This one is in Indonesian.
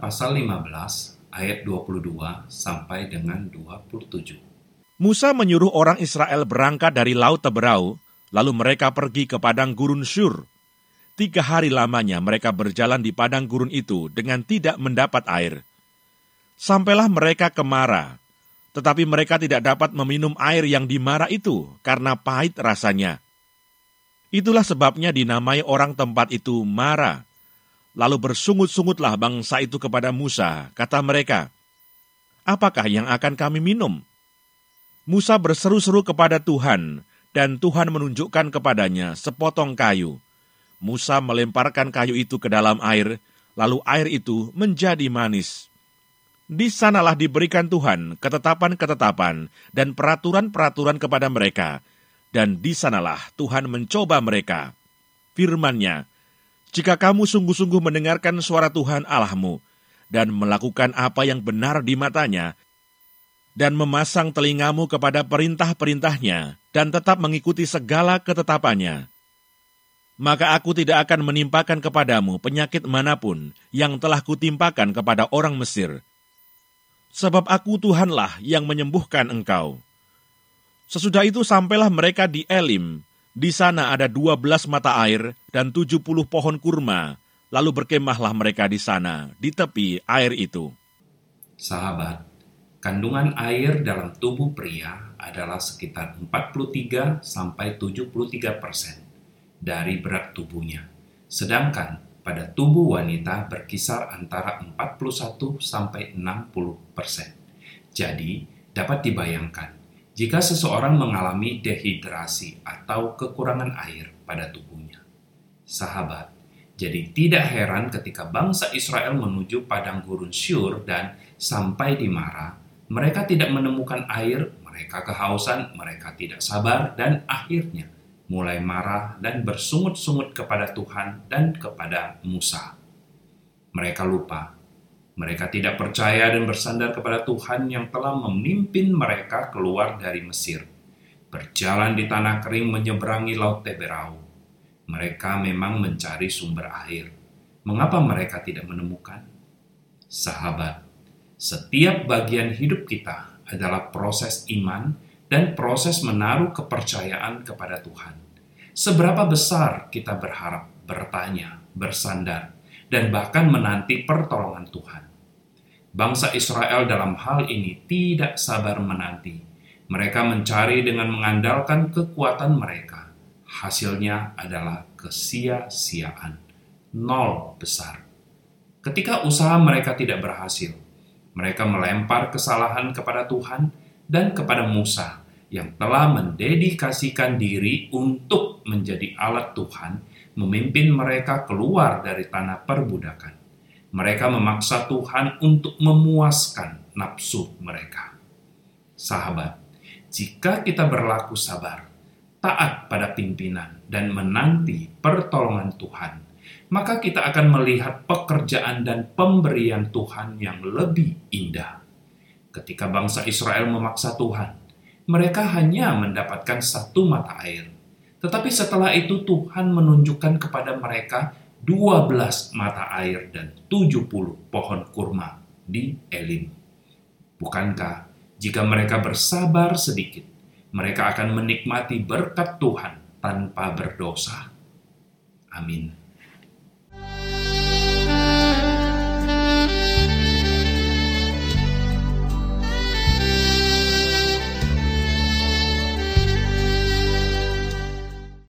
pasal 15 ayat 22 sampai dengan 27. Musa menyuruh orang Israel berangkat dari Laut Teberau, lalu mereka pergi ke padang gurun Syur. Tiga hari lamanya mereka berjalan di padang gurun itu dengan tidak mendapat air. Sampailah mereka ke Mara, tetapi mereka tidak dapat meminum air yang di Mara itu karena pahit rasanya. Itulah sebabnya dinamai orang tempat itu Mara. Lalu bersungut-sungutlah bangsa itu kepada Musa, kata mereka, Apakah yang akan kami minum? Musa berseru-seru kepada Tuhan, dan Tuhan menunjukkan kepadanya sepotong kayu. Musa melemparkan kayu itu ke dalam air, lalu air itu menjadi manis. Di sanalah diberikan Tuhan ketetapan-ketetapan dan peraturan-peraturan kepada mereka, dan di sanalah Tuhan mencoba mereka. Firman-Nya, jika kamu sungguh-sungguh mendengarkan suara Tuhan Allahmu, dan melakukan apa yang benar di matanya, dan memasang telingamu kepada perintah-perintahnya, dan tetap mengikuti segala ketetapannya, maka aku tidak akan menimpakan kepadamu penyakit mana pun yang telah kutimpakan kepada orang Mesir. Sebab aku Tuhanlah yang menyembuhkan engkau. Sesudah itu sampailah mereka di Elim. Di sana ada dua belas mata air dan tujuh puluh pohon kurma. Lalu berkemahlah mereka di sana, di tepi air itu. Sahabat, kandungan air dalam tubuh pria adalah sekitar 43 sampai 73 persen dari berat tubuhnya. Sedangkan pada tubuh wanita berkisar antara 41 sampai 60 persen. Jadi, dapat dibayangkan jika seseorang mengalami dehidrasi atau kekurangan air pada tubuhnya. Sahabat, jadi tidak heran ketika bangsa Israel menuju padang gurun Syur dan sampai di Mara, mereka tidak menemukan air, mereka kehausan, mereka tidak sabar, dan akhirnya mulai marah dan bersungut-sungut kepada Tuhan dan kepada Musa. Mereka lupa mereka tidak percaya dan bersandar kepada Tuhan yang telah memimpin mereka keluar dari Mesir. Berjalan di tanah kering menyeberangi Laut Teberau. Mereka memang mencari sumber air. Mengapa mereka tidak menemukan? Sahabat, setiap bagian hidup kita adalah proses iman dan proses menaruh kepercayaan kepada Tuhan. Seberapa besar kita berharap, bertanya, bersandar, dan bahkan menanti pertolongan Tuhan. Bangsa Israel dalam hal ini tidak sabar menanti. Mereka mencari dengan mengandalkan kekuatan mereka. Hasilnya adalah kesia-siaan. Nol besar. Ketika usaha mereka tidak berhasil, mereka melempar kesalahan kepada Tuhan dan kepada Musa yang telah mendedikasikan diri untuk menjadi alat Tuhan memimpin mereka keluar dari tanah perbudakan. Mereka memaksa Tuhan untuk memuaskan nafsu mereka. Sahabat, jika kita berlaku sabar, taat pada pimpinan, dan menanti pertolongan Tuhan, maka kita akan melihat pekerjaan dan pemberian Tuhan yang lebih indah. Ketika bangsa Israel memaksa Tuhan, mereka hanya mendapatkan satu mata air, tetapi setelah itu Tuhan menunjukkan kepada mereka 12 mata air dan 70 pohon kurma di Elim. Bukankah jika mereka bersabar sedikit, mereka akan menikmati berkat Tuhan tanpa berdosa? Amin.